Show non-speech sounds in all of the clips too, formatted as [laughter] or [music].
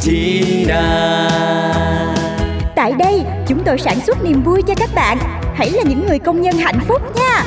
chi đa. Tại đây, chúng tôi sản xuất niềm vui cho các bạn. Hãy là những người công nhân hạnh phúc nha.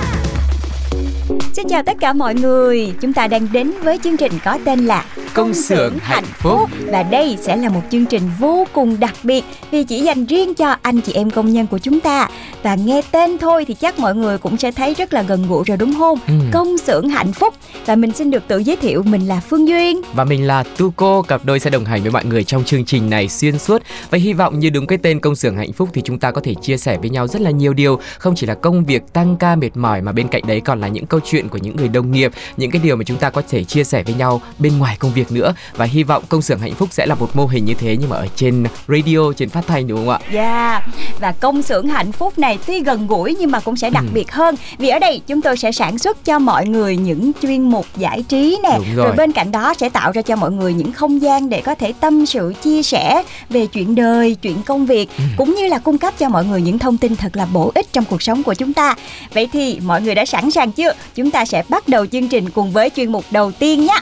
Xin chào tất cả mọi người. Chúng ta đang đến với chương trình có tên là Công xưởng hạnh phúc. và đây sẽ là một chương trình vô cùng đặc biệt vì chỉ dành riêng cho anh chị em công nhân của chúng ta. Và nghe tên thôi thì chắc mọi người cũng sẽ thấy rất là gần gũi rồi đúng không? Ừ. Công xưởng hạnh phúc. Và mình xin được tự giới thiệu mình là Phương Duyên. Và mình là Tuco, cặp đôi sẽ đồng hành với mọi người trong chương trình này xuyên suốt Và hy vọng như đúng cái tên công xưởng hạnh phúc thì chúng ta có thể chia sẻ với nhau rất là nhiều điều Không chỉ là công việc tăng ca mệt mỏi mà bên cạnh đấy còn là những câu chuyện của những người đồng nghiệp Những cái điều mà chúng ta có thể chia sẻ với nhau bên ngoài công việc nữa Và hy vọng công xưởng hạnh phúc sẽ là một mô hình như thế nhưng mà ở trên radio, trên phát thanh đúng không ạ? Yeah. Và công xưởng hạnh phúc này tuy gần gũi nhưng mà cũng sẽ đặc Ừ. biệt hơn vì ở đây chúng tôi sẽ sản xuất cho mọi người những chuyên mục giải trí nè Đúng rồi. bên cạnh đó sẽ tạo ra cho mọi người những không gian để có thể tâm sự chia sẻ về chuyện đời chuyện công việc Ừ. cũng như là cung cấp cho mọi người những thông tin thật là bổ ích trong cuộc sống của chúng ta vậy thì mọi người đã sẵn sàng chưa chúng ta sẽ bắt đầu chương trình cùng với chuyên mục đầu tiên nhé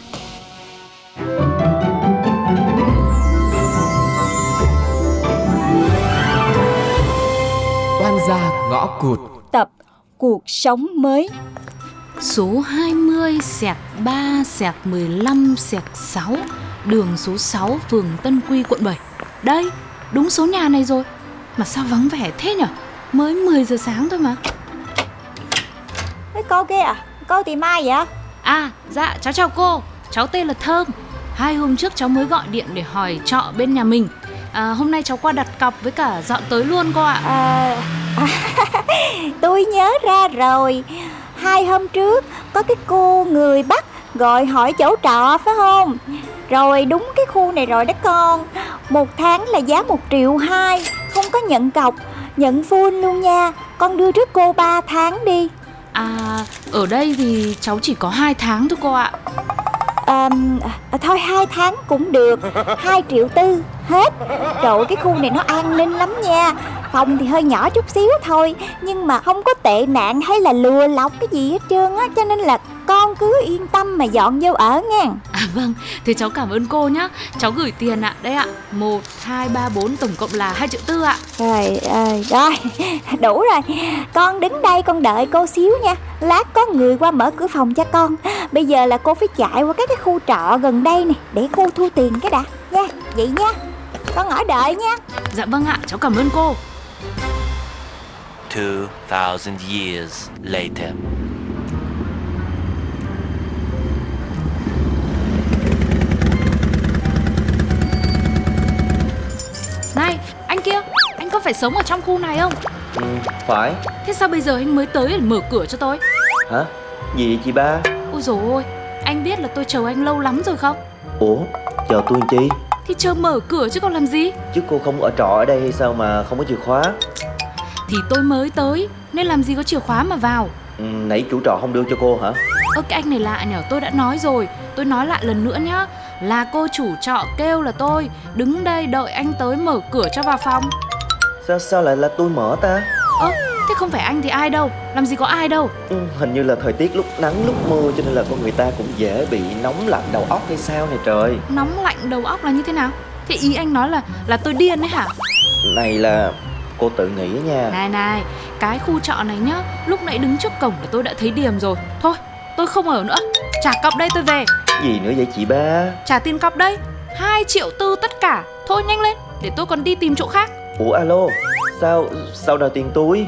ngõ cụt. Tập cuộc sống mới. Số 20 sẹt 3 sẹt 15 sẹt 6 Đường số 6 phường Tân Quy quận 7 Đây, đúng số nhà này rồi. Mà sao vắng vẻ thế nhở? Mới 10 giờ sáng thôi mà. Cái cô kia à? Cô tìm ai vậy? À, dạ cháu chào cô. Cháu tên là Thơm. Hai hôm trước cháu mới gọi điện để hỏi trọ bên nhà mình à, Hôm nay cháu qua đặt cọc với cả dọn tới luôn cô ạ. À, [laughs] tôi nhớ ra rồi. Hai hôm trước có cái cô người Bắc gọi hỏi chỗ trọ phải không? Rồi đúng cái khu này rồi đó con. Một tháng là giá một triệu hai. Không có nhận cọc Nhận full luôn nha. Con đưa trước cô 3 tháng đi. À, ở đây thì cháu chỉ có 2 tháng thôi cô ạ à, à, Thôi hai tháng cũng được hai triệu tư hết. Trời ơi, cái khu này nó an ninh lắm nha. Phòng thì hơi nhỏ chút xíu thôi Nhưng mà không có tệ nạn hay là lừa lọc cái gì hết trơn á Cho nên là con cứ yên tâm mà dọn vô ở nha. À vâng, thế cháu cảm ơn cô nhá. Cháu gửi tiền ạ, đây ạ 1, 2, 3, 4, tổng cộng là 2 triệu tư ạ. Trời ơi, rồi, [laughs] đủ rồi. Con đứng đây con đợi cô xíu nha. Lát có người qua mở cửa phòng cho con. Bây giờ là cô phải chạy qua các cái khu trọ gần đây nè Để cô thu tiền cái đã. Nha, vậy nha. Con ở đợi nha. Dạ vâng ạ, cháu cảm ơn cô 2,000 years later. Này, anh kia, anh có phải sống ở trong khu này không? Ừ, phải Thế sao bây giờ anh mới tới để mở cửa cho tôi? Hả? Gì vậy chị ba? Ôi dồi ôi, anh biết là tôi chờ anh lâu lắm rồi không? Ủa, chờ tôi làm chi? Thì chờ mở cửa chứ còn làm gì? Chứ cô không ở trọ ở đây hay sao mà không có chìa khóa? Thì tôi mới tới, nên làm gì có chìa khóa mà vào. Ừ, nãy chủ trọ không đưa cho cô hả? Ơ cái anh này lạ nhở, tôi đã nói rồi. Tôi nói lại lần nữa nhá. Là cô chủ trọ kêu là tôi Đứng đây đợi anh tới mở cửa cho vào phòng. Sao sao lại là tôi mở ta? Ơ, thế không phải anh thì ai đâu Làm gì có ai đâu. Ừ, hình như là thời tiết lúc nắng lúc mưa cho nên là con người ta cũng dễ bị nóng lạnh đầu óc hay sao này trời. Nóng lạnh đầu óc là như thế nào? Thế ý anh nói là là tôi điên đấy hả? Này là cô tự nghĩ nha. Này này Cái khu trọ này nhá Lúc nãy đứng trước cổng là tôi đã thấy điểm rồi. Thôi tôi không ở nữa. Trả cọc đây tôi về. Gì nữa vậy chị ba? Trả tiền cọc đây. 2 triệu tư tất cả. Thôi nhanh lên Để tôi còn đi tìm chỗ khác. Ủa alo Sao sao đòi tiền tôi?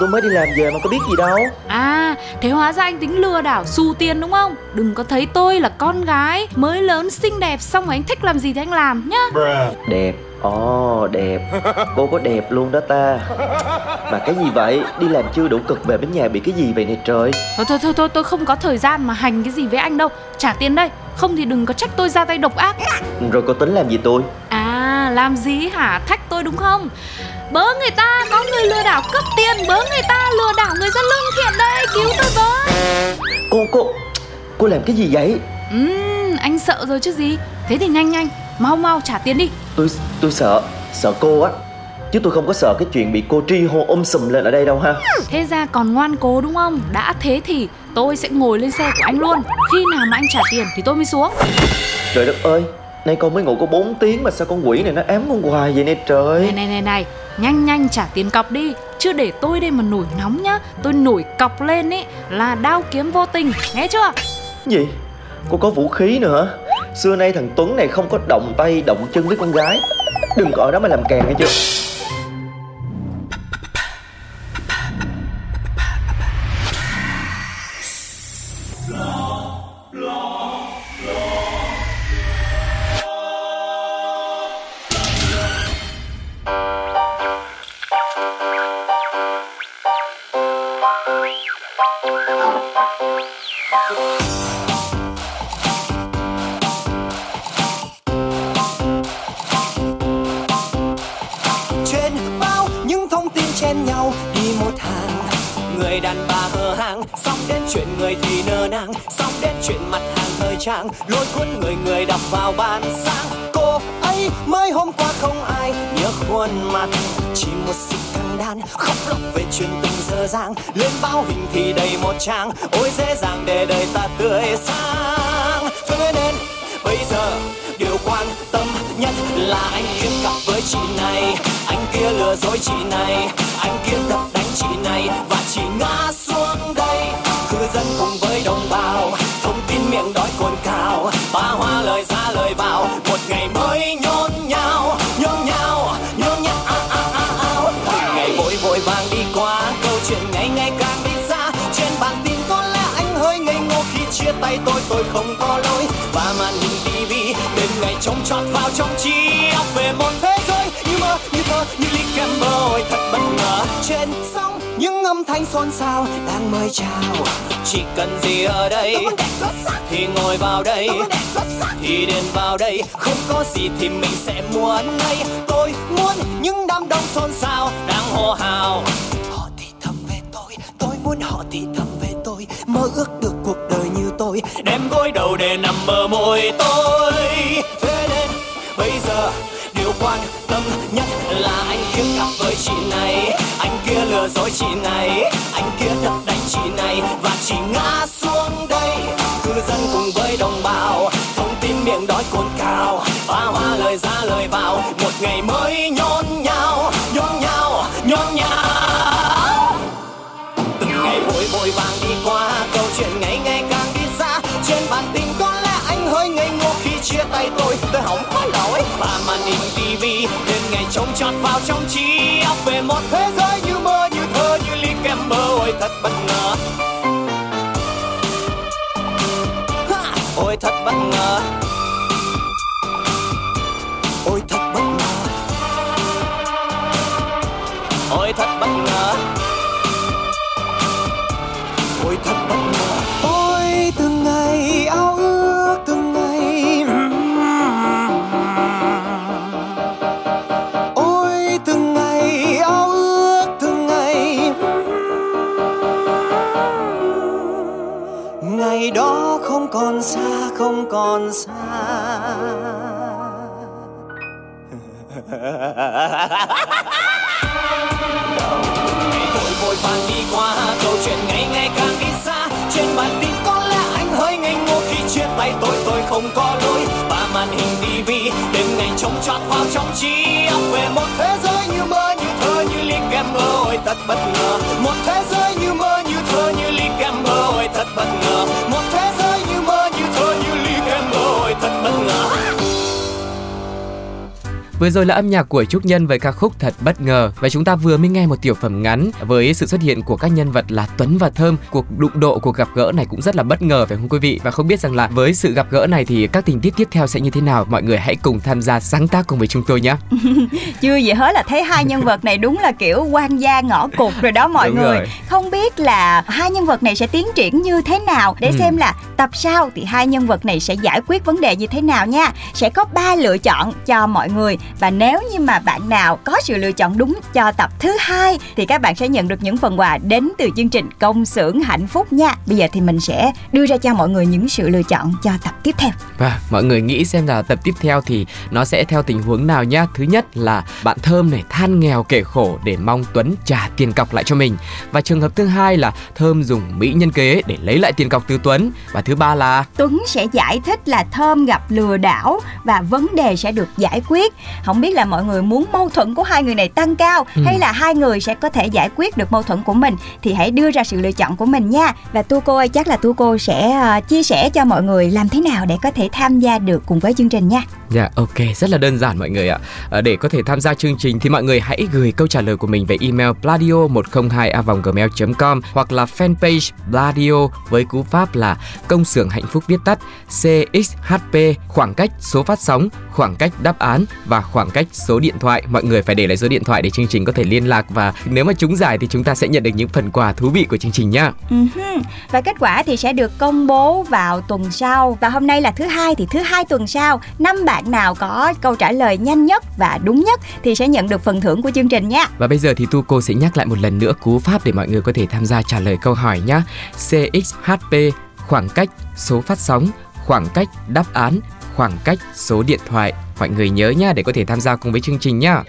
Tôi mới đi làm về mà có biết gì đâu. À thế hóa ra anh tính lừa đảo xù tiền đúng không? Đừng có thấy tôi là con gái Mới lớn xinh đẹp xong rồi anh thích làm gì thì anh làm nhá. Đẹp Ồ oh, đẹp. Cô có đẹp luôn đó ta. Mà cái gì vậy? Đi làm chưa đủ cực về đến nhà bị cái gì vậy nè trời? Thôi thôi thôi thôi tôi không có thời gian mà hành cái gì với anh đâu. Trả tiền đây. Không thì đừng có trách tôi ra tay độc ác Rồi cô tính làm gì tôi? À làm gì hả? Thách tôi đúng không? Bớ người ta có người lừa đảo cướp tiền. Bớ người ta lừa đảo người dân lương thiện đây. Cứu tôi với Cô cô Cô làm cái gì vậy? Ừm anh sợ rồi chứ gì. Thế thì nhanh nhanh Mau mau trả tiền đi. Tôi tôi sợ Sợ cô á. Chứ tôi không có sợ cái chuyện bị cô tri hô ôm sùm lên ở đây đâu ha. Thế ra còn ngoan cố đúng không? Đã thế thì tôi sẽ ngồi lên xe của anh luôn. Khi nào mà anh trả tiền thì tôi mới xuống. Trời đất ơi Nay con mới ngủ có 4 tiếng mà sao con quỷ này nó ám con hoài vậy nè trời. Này này này này Nhanh nhanh trả tiền cọc đi. Chứ để tôi đây mà nổi nóng nhá Tôi nổi cọc lên ý Là đao kiếm vô tình Nghe chưa? Gì? Cô có vũ khí nữa Xưa nay thằng Tuấn này không có động tay động chân với con gái. Đừng có ở đó mà làm càng nghe chưa? Nang đến chuyện mặt hàng thời trang. Lôi cuốn người người đọc vào bàn sáng. Cô ấy mới hôm qua không ai nhớ khuôn mặt. Chỉ một sự căng đan, khóc lóc về chuyện tình dơ dàng lên báo hình thì đầy một trang. Ôi, dễ dàng để đời ta tươi sáng. Thế nên, bây giờ, điều quan tâm nhất là anh kiếm cặp với chị này. Anh kia lừa dối chị này. Anh kia đập đánh chị này. Và chị ngã xuống đây. Cư dân cùng với trông trọt vào trong trí óc về một thế giới như mơ như thơ như ly kem mơ ôi thật bất ngờ. Trên sóng những âm thanh xôn xao đang mời chào. Chỉ cần gì ở đây thì ngồi vào đây. Thì điền vào đây không có gì thì mình sẽ muốn ngay. Tôi muốn những đám đông xôn xao đang hô hào. Họ thì thầm về tôi tôi muốn họ thì thầm về tôi. Mơ ước được cuộc đời tôi, đem gối đầu để nằm bờ môi tôi. Thế nên, bây giờ, điều quan tâm nhất là anh kiếm cặp với chị này. Anh kia lừa dối chị này, anh kia đập đánh chị này. Và chị ngã xuống đây, cư dân cùng với đồng bào. Thông tin miệng đói cồn cào, phá hoa lời ra lời vào. Một ngày mới nhôn tay tôi tôi không có lỗi. Và màn hình tivi đêm ngày trông chót vào trong trí óc về một thế giới như mơ, như thơ, như ly kem mơ. Ôi, thật bất ngờ. Ha! ôi, thật bất ngờ. Còn xa. Vội vội vàng đi qua, câu chuyện ngày ngày càng đi xa. Trên màn tin có lẽ anh hơi ngây ngô khi chia tay tôi tôi không có lỗi. Và màn hình tivi đêm ngày trông trót vào trong trí óc về một thế giới như mơ, như thơ, như ly kem ơi, thật bất ngờ. Vừa rồi là âm nhạc của Trúc Nhân với ca khúc Thật bất ngờ và chúng ta vừa mới nghe một tiểu phẩm ngắn với sự xuất hiện của các nhân vật là Tuấn và Thơm. Cuộc đụng độ cuộc gặp gỡ này cũng rất là bất ngờ phải không quý vị? Và không biết rằng là với sự gặp gỡ này thì các tình tiết tiếp theo sẽ như thế nào? Mọi người hãy cùng tham gia sáng tác cùng với chúng tôi nhé. [laughs] Chưa gì hết là thấy hai nhân vật này đúng là kiểu quan gia ngõ cụt rồi đó mọi Đúng người. rồi. Không biết là hai nhân vật này sẽ tiến triển như thế nào để Ừ. xem là tập sau thì hai nhân vật này sẽ giải quyết vấn đề như thế nào nha. Sẽ có ba lựa chọn cho mọi người và nếu như mà bạn nào có sự lựa chọn đúng cho tập thứ hai thì các bạn sẽ nhận được những phần quà đến từ chương trình công xưởng hạnh phúc nha. Bây giờ thì mình sẽ đưa ra cho mọi người những sự lựa chọn cho tập tiếp theo. Và mọi người nghĩ xem là tập tiếp theo thì nó sẽ theo tình huống nào nhá. Thứ nhất là bạn Thơm này than nghèo kể khổ để mong Tuấn trả tiền cọc lại cho mình. Và trường hợp thứ hai là Thơm dùng mỹ nhân kế để lấy lại tiền cọc từ Tuấn. Và thứ ba là Tuấn sẽ giải thích là Thơm gặp lừa đảo và vấn đề sẽ được giải quyết. Không biết là mọi người muốn mâu thuẫn của hai người này tăng cao Ừ. hay là hai người sẽ có thể giải quyết được mâu thuẫn của mình thì hãy đưa ra sự lựa chọn của mình nha. Và tu cô ơi chắc là tu cô sẽ ờ, chia sẻ cho mọi người làm thế nào để có thể tham gia được cùng với chương trình nha. Dạ ok, rất là đơn giản mọi người ạ. À, để có thể tham gia chương trình thì mọi người hãy gửi câu trả lời của mình về email bladio 102 gmail com hoặc là fanpage pladio với cú pháp là công xưởng hạnh phúc viết tắt CXHP khoảng cách số phát sóng, khoảng cách đáp án và khoảng cách số điện thoại. Mọi người phải để lại số điện thoại để chương trình có thể liên lạc và nếu mà trúng giải thì chúng ta sẽ nhận được những phần quà thú vị của chương trình nhá. Ừ và kết quả thì sẽ được công bố vào tuần sau và hôm nay là thứ hai thì thứ hai tuần sau năm bạn nào có câu trả lời nhanh nhất và đúng nhất thì sẽ nhận được phần thưởng của chương trình nha. Và bây giờ thì Tu cô sẽ nhắc lại một lần nữa cú pháp để mọi người có thể tham gia trả lời câu hỏi nhé. CXHP khoảng cách số phát sóng, khoảng cách đáp án, khoảng cách số điện thoại. Mọi người nhớ nha để có thể tham gia cùng với chương trình nhá.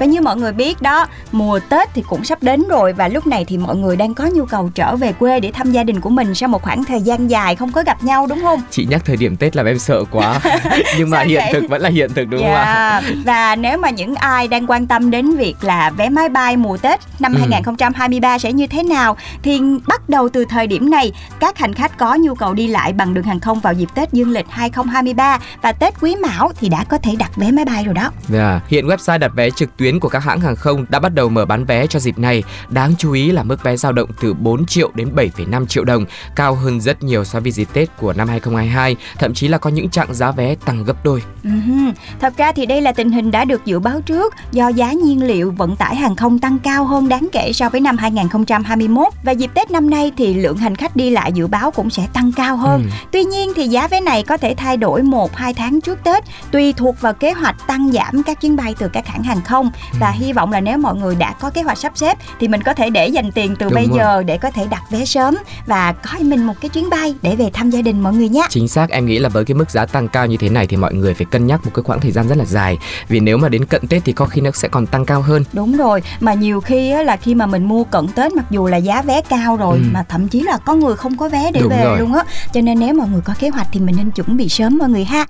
Và như mọi người biết đó, mùa Tết thì cũng sắp đến rồi và lúc này thì mọi người đang có nhu cầu trở về quê để thăm gia đình của mình sau một khoảng thời gian dài không có gặp nhau đúng không? Chị nhắc thời điểm Tết làm em sợ quá. [laughs] Nhưng mà hiện vậy? thực vẫn là hiện thực đúng không ạ? Và nếu mà những ai đang quan tâm đến việc là vé máy bay mùa Tết năm Ừ. 2023 sẽ như thế nào thì bắt đầu từ thời điểm này các hành khách có nhu cầu đi lại bằng đường hàng không vào dịp Tết dương lịch 2023 và Tết Quý Mão thì đã có thể đặt vé máy bay rồi đó. Dạ, Hiện website đặt vé trực tuyến của các hãng hàng không đã bắt đầu mở bán vé cho dịp này. Đáng chú ý là mức vé dao động từ 4 triệu đến 7,5 triệu đồng, cao hơn rất nhiều so với dịp Tết của năm 2022, thậm chí là có những chặng giá vé tăng gấp đôi. Ừm, Thật ra thì đây là tình hình đã được dự báo trước do giá nhiên liệu vận tải hàng không tăng cao hơn đáng kể so với năm 2021 và dịp Tết năm nay thì lượng hành khách đi lại dự báo cũng sẽ tăng cao hơn. Ừ. Tuy nhiên thì giá vé này có thể thay đổi 1-2 tháng trước Tết tùy thuộc vào kế hoạch tăng giảm các chuyến bay từ các hãng hàng không và hy vọng là nếu mọi người đã có kế hoạch sắp xếp thì mình có thể để dành tiền từ Đúng bây rồi. giờ để có thể đặt vé sớm và có mình một cái chuyến bay để về thăm gia đình mọi người nhé. Chính xác em nghĩ là với cái mức giá tăng cao như thế này thì mọi người phải cân nhắc một cái khoảng thời gian rất là dài vì nếu mà đến cận Tết thì có khi nó sẽ còn tăng cao hơn. Đúng rồi, mà nhiều khi á, là khi mà mình mua cận Tết mặc dù là giá vé cao rồi Ừ. mà thậm chí là có người không có vé để Đúng về rồi. luôn á. Cho nên nếu mọi người có kế hoạch thì mình nên chuẩn bị sớm mọi người ha.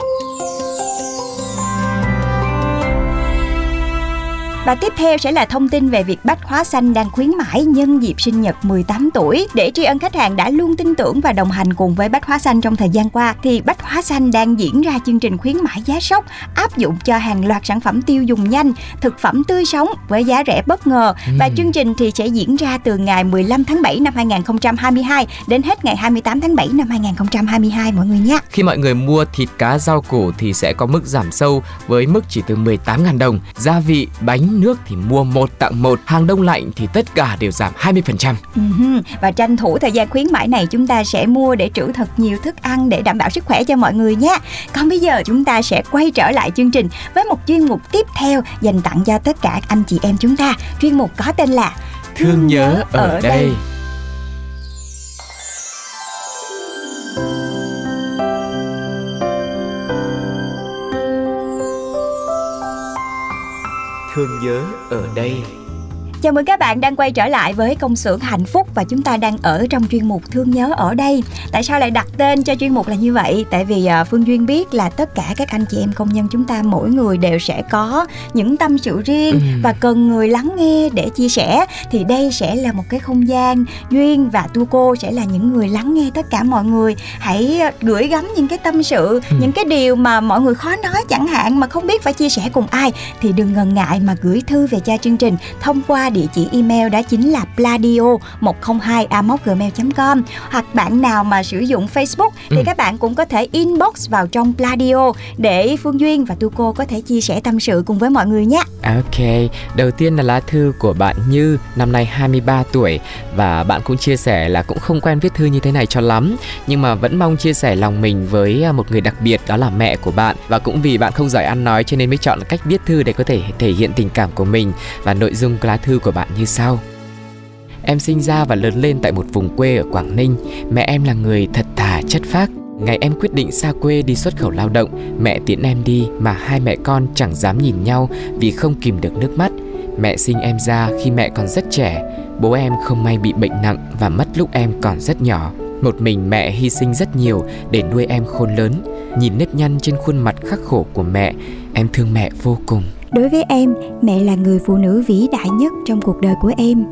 Và tiếp theo sẽ là thông tin về việc Bách Hóa Xanh đang khuyến mãi nhân dịp sinh nhật 18 tuổi. Để tri ân khách hàng đã luôn tin tưởng và đồng hành cùng với Bách Hóa Xanh trong thời gian qua, thì Bách Hóa Xanh đang diễn ra chương trình khuyến mãi giá sốc áp dụng cho hàng loạt sản phẩm tiêu dùng nhanh, thực phẩm tươi sống với giá rẻ bất ngờ. Và chương trình thì sẽ diễn ra từ ngày 15 tháng 7 năm 2022 đến hết ngày 28 tháng 7 năm 2022 mọi người nhé. Khi mọi người mua thịt cá rau củ thì sẽ có mức giảm sâu với mức chỉ từ 18.000 đồng. Gia vị, bánh, nước thì mua một tặng một. Hàng đông lạnh thì tất cả đều giảm 20%. Ừm, Và tranh thủ thời gian khuyến mãi này chúng ta sẽ mua để trữ thật nhiều thức ăn để đảm bảo sức khỏe cho mọi người nhé. Còn bây giờ chúng ta sẽ quay trở lại chương trình với một chuyên mục tiếp theo dành tặng cho tất cả anh chị em chúng ta. Chuyên mục có tên là Thương nhớ ở đây. Thương nhớ ở đây. Chào mừng các bạn đang quay trở lại với công xưởng hạnh phúc và chúng ta đang ở trong chuyên mục thương nhớ ở đây. Tại sao lại đặt tên cho chuyên mục là như vậy? Tại vì uh, Phương Duyên biết là tất cả các anh chị em công nhân chúng ta mỗi người đều sẽ có những tâm sự riêng ừ. và cần người lắng nghe để chia sẻ thì đây sẽ là một cái không gian Duyên và Tu cô sẽ là những người lắng nghe tất cả mọi người. Hãy gửi gắm những cái tâm sự, ừ. những cái điều mà mọi người khó nói chẳng hạn mà không biết phải chia sẻ cùng ai thì đừng ngần ngại mà gửi thư về cho chương trình thông qua địa chỉ email đó chính là pladio 102 gmail com hoặc bạn nào mà sử dụng Facebook thì ừ. các bạn cũng có thể inbox vào trong Pladio để Phương Duyên và Tu Cô có thể chia sẻ tâm sự cùng với mọi người nhé. Ok, đầu tiên là lá thư của bạn Như, năm nay 23 tuổi và bạn cũng chia sẻ là cũng không quen viết thư như thế này cho lắm nhưng mà vẫn mong chia sẻ lòng mình với à, một người đặc biệt đó là mẹ của bạn và cũng vì bạn không giỏi ăn nói cho nên mới chọn cách viết thư để có thể thể hiện tình cảm của mình và nội dung lá thư của bạn như sau. Em sinh ra và lớn lên tại một vùng quê ở Quảng Ninh. Mẹ em là người thật thà, chất phác. Ngày em quyết định xa quê đi xuất khẩu lao động, mẹ tiễn em đi mà hai mẹ con chẳng dám nhìn nhau vì không kìm được nước mắt. Mẹ sinh em ra khi mẹ còn rất trẻ, bố em không may bị bệnh nặng và mất lúc em còn rất nhỏ. Một mình mẹ hy sinh rất nhiều để nuôi em khôn lớn. Nhìn nếp nhăn trên khuôn mặt khắc khổ của mẹ, em thương mẹ vô cùng. Đối với em, mẹ là người phụ nữ vĩ đại nhất trong cuộc đời của em.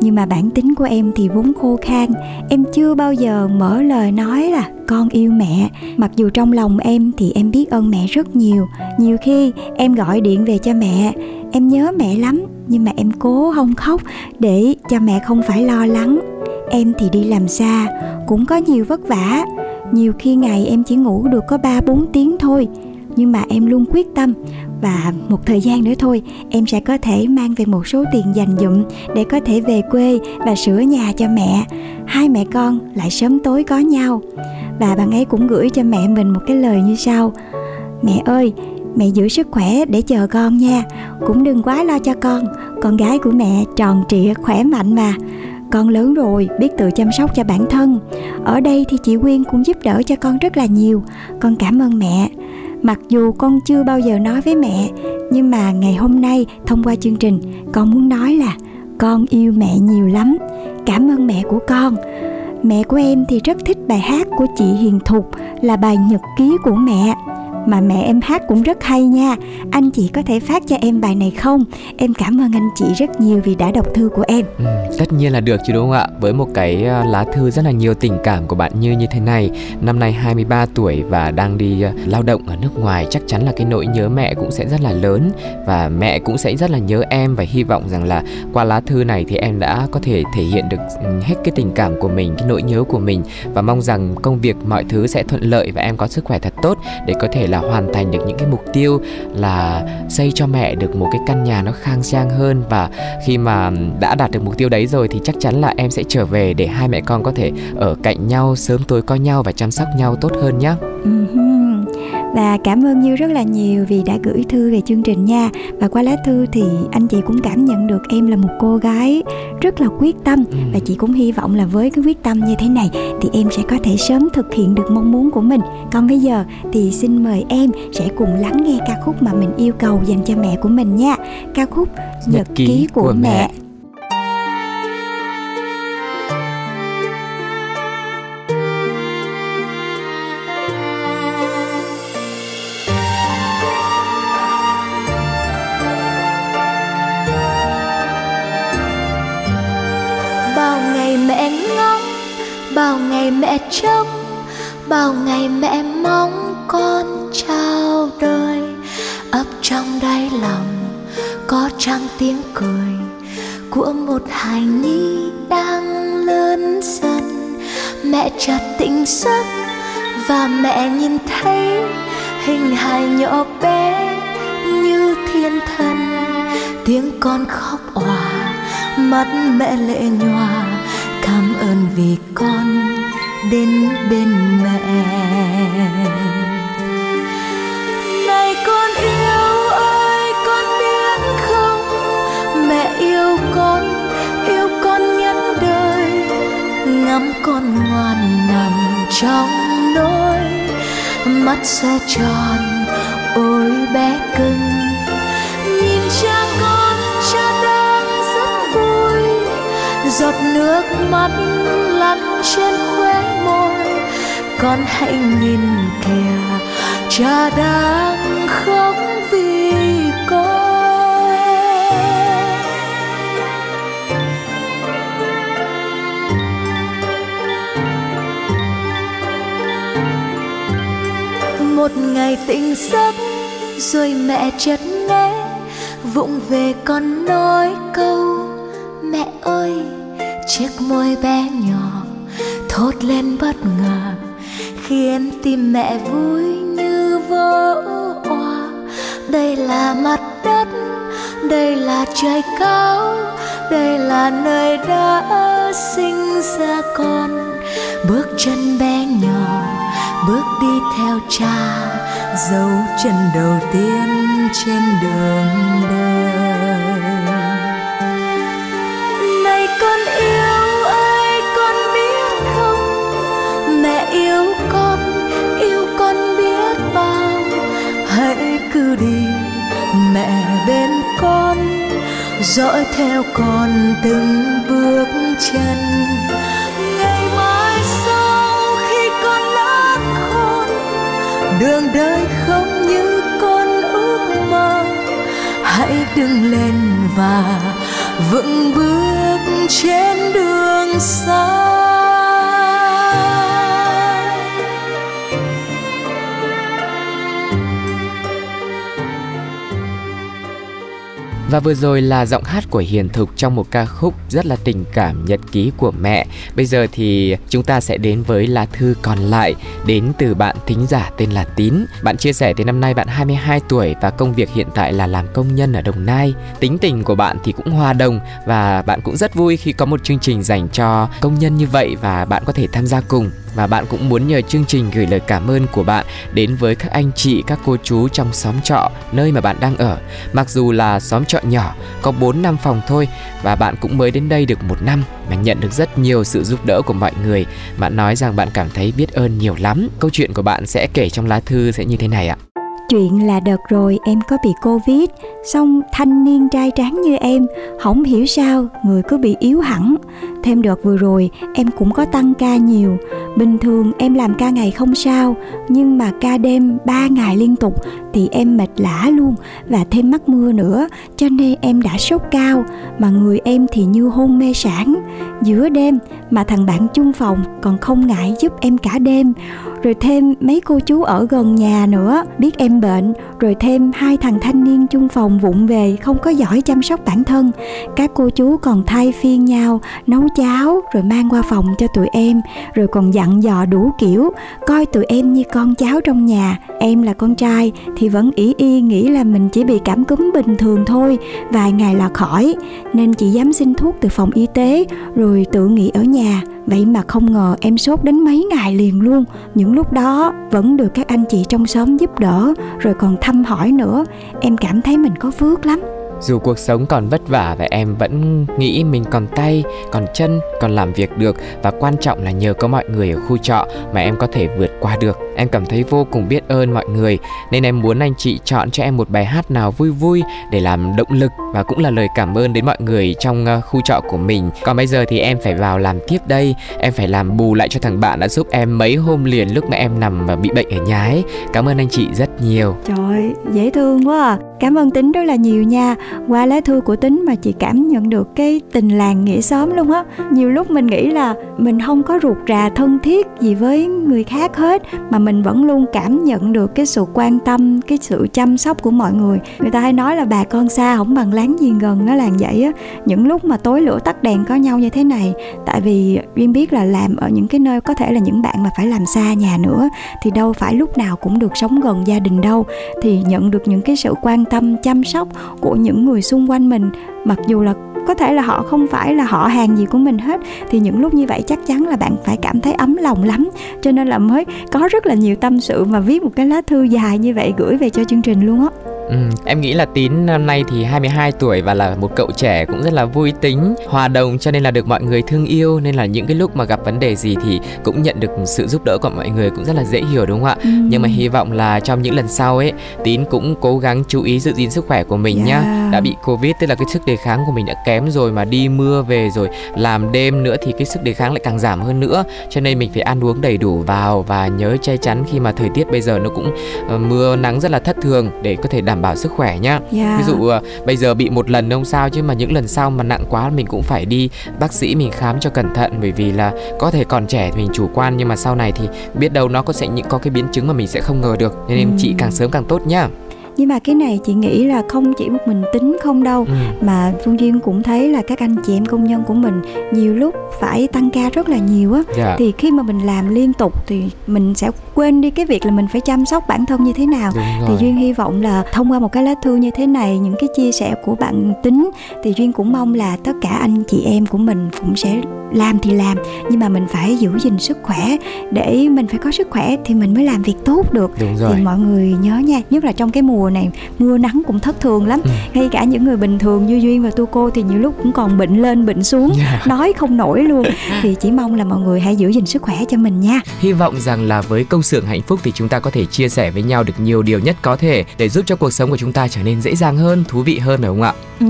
Nhưng mà bản tính của em thì vốn khô khan, em chưa bao giờ mở lời nói là con yêu mẹ. Mặc dù trong lòng em thì em biết ơn mẹ rất nhiều. Nhiều khi em gọi điện về cho mẹ, em nhớ mẹ lắm, nhưng mà em cố không khóc để cho mẹ không phải lo lắng. Em thì đi làm xa, cũng có nhiều vất vả. Nhiều khi ngày em chỉ ngủ được có 3-4 tiếng thôi nhưng mà em luôn quyết tâm. Và một thời gian nữa thôi, em sẽ có thể mang về một số tiền dành dụm để có thể về quê và sửa nhà cho mẹ. Hai mẹ con lại sớm tối có nhau. Và bạn ấy cũng gửi cho mẹ mình một cái lời như sau. Mẹ ơi, mẹ giữ sức khỏe để chờ con nha. Cũng đừng quá lo cho con. Con gái của mẹ tròn trịa, khỏe mạnh mà. Con lớn rồi, biết tự chăm sóc cho bản thân. Ở đây thì chị quyên cũng giúp đỡ cho con rất là nhiều. Con cảm ơn mẹ mặc dù con chưa bao giờ nói với mẹ, nhưng mà ngày hôm nay thông qua chương trình, con muốn nói là con yêu mẹ nhiều lắm. Cảm ơn mẹ của con. Mẹ của em thì rất thích bài hát của chị hiền thục, là bài nhật ký của mẹ mà mẹ em hát cũng rất hay nha. Anh chị có thể phát cho em bài này không? Em cảm ơn anh chị rất nhiều vì đã đọc thư của em. Ừ, tất nhiên là được chứ đúng không ạ? Với một cái à, lá thư rất là nhiều tình cảm của bạn như như thế này. Năm nay 23 tuổi và đang đi à, lao động ở nước ngoài chắc chắn là cái nỗi nhớ mẹ cũng sẽ rất là lớn. Và mẹ cũng sẽ rất là nhớ em và hy vọng rằng là qua lá thư này thì em đã có thể thể hiện được ừ, hết cái tình cảm của mình cái nỗi nhớ của mình. Và mong rằng công việc mọi thứ sẽ thuận lợi và em có sức khỏe thật tốt để có thể là hoàn thành được những cái mục tiêu là xây cho mẹ được một cái căn nhà nó khang trang hơn và khi mà đã đạt được mục tiêu đấy rồi thì chắc chắn là em sẽ trở về để hai mẹ con có thể ở cạnh nhau, sớm tối coi nhau và chăm sóc nhau tốt hơn nhé. Ừ và cảm ơn Như rất là nhiều vì đã gửi thư về chương trình nha. Và qua lá thư thì anh chị cũng cảm nhận được em là một cô gái rất là quyết tâm. Ừ. và chị cũng hy vọng là với cái quyết tâm như thế này thì em sẽ có thể sớm thực hiện được mong muốn của mình. Còn bây giờ thì xin mời em sẽ cùng lắng nghe ca khúc mà mình yêu cầu dành cho mẹ của mình nha. Ca khúc nhật, nhật ký, ký của, của mẹ, mẹ bao ngày mẹ trông, bao ngày mẹ mong con trao đời. Ấp trong đáy lòng có trăng tiếng cười của một hài nhi đang lớn dần. Mẹ chợt tỉnh giấc và mẹ nhìn thấy hình hài nhỏ bé như thiên thần. Tiếng con khóc òa, mắt mẹ lệ nhòa vì con đến bên mẹ. Này con yêu ơi, con biết không? Mẹ yêu con yêu con nhất đời, ngắm con ngoan nằm trong nỗi mắt sẽ tròn, ôi bé cưng. Nhìn cha con cha đang rất vui, giọt nước mắt lăn trên khóe môi, con hãy nhìn kìa, cha đang khóc vì con. Một ngày tỉnh giấc, rồi mẹ chợt nghe, vụng về con nói câu, mẹ ơi chiếc môi bé nhỏ thốt lên bất ngờ, khiến tim mẹ vui như vỡ òa. Đây là mặt đất, đây là trời cao, đây là nơi đã sinh ra con. Bước chân bé nhỏ, bước đi theo cha, dấu chân đầu tiên trên đường đời. Dõi theo con từng bước chân. Ngày mai sau khi con lớn khôn đường đời không như con ước mơ. Hãy đứng lên và vững bước trên đường xa. Và vừa rồi là giọng hát của Hiền Thục trong một ca khúc rất là tình cảm nhật ký của mẹ. Bây giờ thì chúng ta sẽ đến với lá thư còn lại đến từ bạn thính giả tên là Tín. Bạn chia sẻ thì năm nay bạn 22 tuổi và công việc hiện tại là làm công nhân ở Đồng Nai. Tính tình của bạn thì cũng hòa đồng và bạn cũng rất vui khi có một chương trình dành cho công nhân như vậy và bạn có thể tham gia cùng và bạn cũng muốn nhờ chương trình gửi lời cảm ơn của bạn đến với các anh chị, các cô chú trong xóm trọ nơi mà bạn đang ở. Mặc dù là xóm trọ nhỏ, có 4 năm phòng thôi và bạn cũng mới đến đây được một năm mà nhận được rất nhiều sự giúp đỡ của mọi người. Bạn nói rằng bạn cảm thấy biết ơn nhiều lắm. Câu chuyện của bạn sẽ kể trong lá thư sẽ như thế này ạ. Chuyện là đợt rồi em có bị Covid Xong thanh niên trai tráng như em Không hiểu sao người cứ bị yếu hẳn Thêm đợt vừa rồi, em cũng có tăng ca nhiều. Bình thường em làm ca ngày không sao, Nhưng mà ca đêm 3 ngày liên tục Thì em mệt lã luôn Và thêm mắc mưa nữa, Cho nên em đã sốt cao. Mà người em thì như hôn mê sản Giữa đêm mà thằng bạn chung phòng Còn không ngại giúp em cả đêm. Rồi thêm mấy cô chú ở gần nhà nữa, biết em bệnh. Rồi thêm hai thằng thanh niên chung phòng vụng về, không có giỏi chăm sóc bản thân. Các cô chú còn thay phiên nhau, nấu cháo rồi mang qua phòng cho tụi em, rồi còn dặn dò đủ kiểu, coi tụi em như con cháu trong nhà, em là con trai, thì vẫn ý y nghĩ là mình chỉ bị cảm cúm bình thường thôi, vài ngày là khỏi. Nên chị dám xin thuốc từ phòng y tế, rồi tự nghỉ ở nhà. Vậy mà không ngờ em sốt đến mấy ngày liền luôn. Những lúc đó, vẫn được các anh chị trong xóm giúp đỡ, rồi còn thăm hỏi nữa. Em cảm thấy mình có phước lắm dù cuộc sống còn vất vả và em vẫn nghĩ mình còn tay, còn chân, còn làm việc được, và quan trọng là nhờ có mọi người ở khu trọ mà em có thể vượt qua được em cảm thấy vô cùng biết ơn mọi người, nên em muốn anh chị chọn cho em một bài hát nào vui vui để làm động lực và cũng là lời cảm ơn đến mọi người trong ờ, khu trọ của mình. Còn bây giờ thì em phải vào làm tiếp đây. Em phải làm bù lại cho thằng bạn đã giúp em mấy hôm liền lúc mà em nằm và bị bệnh ở nhà ấy. Cảm ơn anh chị rất nhiều. Trời dễ thương quá à. Cảm ơn tính rất là nhiều nha. Qua lá thư của tính mà chị cảm nhận được cái tình làng nghĩa xóm luôn á. Nhiều lúc mình nghĩ là mình không có ruột rà thân thiết gì với người khác hết, mà mình vẫn luôn cảm nhận được cái sự quan tâm, cái sự chăm sóc của mọi người. Người ta hay nói là bà con xa không bằng láng giềng gần nó là vậy á. Những lúc mà tối lửa tắt đèn có nhau như thế này, tại vì duyên biết là làm ở những cái nơi có thể là những bạn mà phải làm xa nhà nữa, thì đâu phải lúc nào cũng được sống gần gia đình đâu. Thì nhận được những cái sự quan tâm, chăm sóc của những người xung quanh mình mặc dù là có thể là họ không phải là họ hàng gì của mình hết thì những lúc như vậy chắc chắn là bạn phải cảm thấy ấm lòng lắm cho nên là mới có rất là nhiều tâm sự mà viết một cái lá thư dài như vậy gửi về cho chương trình luôn á Ừ, em nghĩ là Tín năm nay thì 22 tuổi và là một cậu trẻ cũng rất là vui tính, hòa đồng cho nên là được mọi người thương yêu nên là những cái lúc mà gặp vấn đề gì thì cũng nhận được sự giúp đỡ của mọi người cũng rất là dễ hiểu đúng không ạ? Ừ. Nhưng mà hy vọng là trong những lần sau ấy Tín cũng cố gắng chú ý giữ gìn sức khỏe của mình yeah. nhá đã bị covid tức là cái sức đề kháng của mình đã kém rồi mà đi mưa về rồi làm đêm nữa thì cái sức đề kháng lại càng giảm hơn nữa. Cho nên mình phải ăn uống đầy đủ vào và nhớ che chắn khi mà thời tiết bây giờ nó cũng uh, mưa nắng rất là thất thường để có thể đảm bảo sức khỏe nhá. Dạ. ví dụ uh, bây giờ bị một lần không sao chứ mà những lần sau mà nặng quá mình cũng phải đi bác sĩ mình khám cho cẩn thận bởi vì là có thể còn trẻ thì mình chủ quan nhưng mà sau này thì biết đâu nó có sẽ những có cái biến chứng mà mình sẽ không ngờ được. Cho nên Ừ. chị càng sớm càng tốt nhá nhưng mà cái này chị nghĩ là không chỉ một mình tính không đâu ừ. mà phương duyên cũng thấy là các anh chị em công nhân của mình nhiều lúc phải tăng ca rất là nhiều á. Dạ. Thì khi mà mình làm liên tục thì mình sẽ quên đi cái việc là mình phải chăm sóc bản thân như thế nào. Thì duyên hy vọng là thông qua một cái lá thư như thế này những cái chia sẻ của bạn tính thì duyên cũng mong là tất cả anh chị em của mình cũng sẽ làm thì làm nhưng mà mình phải giữ gìn sức khỏe. Để mình phải có sức khỏe thì mình mới làm việc tốt được. Đúng rồi. thì mọi người nhớ nha nhất là trong cái mùa này mưa nắng cũng thất thường lắm. Ừ. ngay cả những người bình thường như duyên và tu cô thì nhiều lúc cũng còn bệnh lên bệnh xuống Dạ. nói không nổi luôn. [laughs] Thì chỉ mong là mọi người hãy giữ gìn sức khỏe cho mình nha. Hy vọng rằng là với công xưởng hạnh phúc thì chúng ta có thể chia sẻ với nhau được nhiều điều nhất có thể để giúp cho cuộc sống của chúng ta trở nên dễ dàng hơn, thú vị hơn phải không ạ? Ừ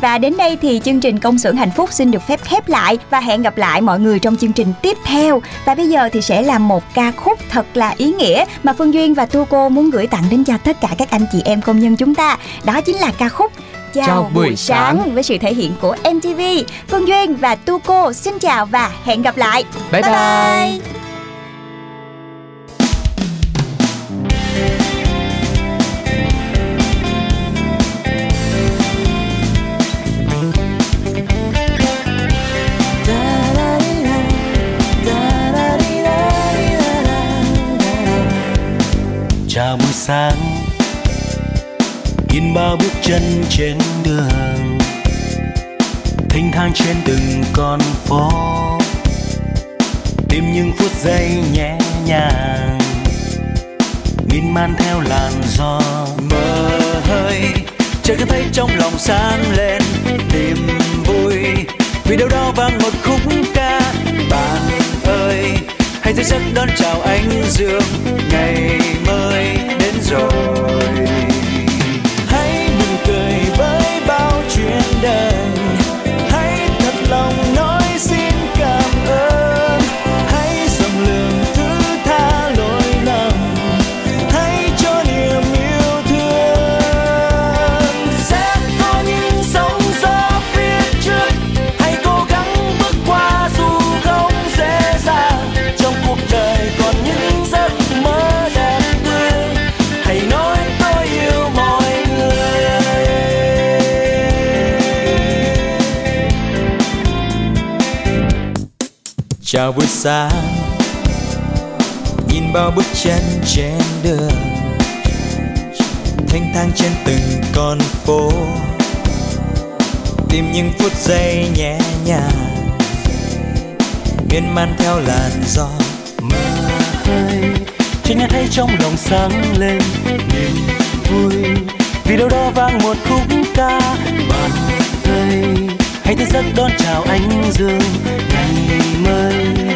Và đến đây thì chương trình Công xưởng hạnh phúc xin được phép khép lại và hẹn gặp lại mọi người trong chương trình tiếp theo. Và bây giờ thì sẽ là một ca khúc thật là ý nghĩa mà Phương Duyên và Tu Cô muốn gửi tặng đến cho tất cả các anh chị em công nhân chúng ta. Đó chính là ca khúc Chào, Chào buổi sáng. với sự thể hiện của MTV. Phương Duyên và Tu Cô xin chào và hẹn gặp lại. Bye bye. bye. chào sáng. Nhìn bao bước chân trên đường, thênh thang trên từng con phố. Tìm những phút giây nhẹ nhàng miên man theo làn gió mơ hơi. Chợt cứ thấy trong lòng sáng lên, niềm vui. Vì đâu đó vang một khúc ca, bạn ơi, hãy thức giấc đón chào ánh dương ngày mới đến chào buổi sáng. Nhìn bao bước chân trên đường. Thanh thang trên từng con phố. Tìm những phút giây nhẹ nhàng. Miên man theo làn gió. Mơ hơi chỉ nghe thấy trong lòng sáng lên. Niềm vui vì đâu đó vang một khúc ca. Bạn ơi hãy thức giấc đón chào ánh dương ngày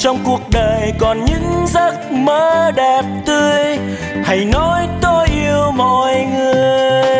trong cuộc đời còn những giấc mơ đẹp tươi. Hãy nói tôi yêu mọi người.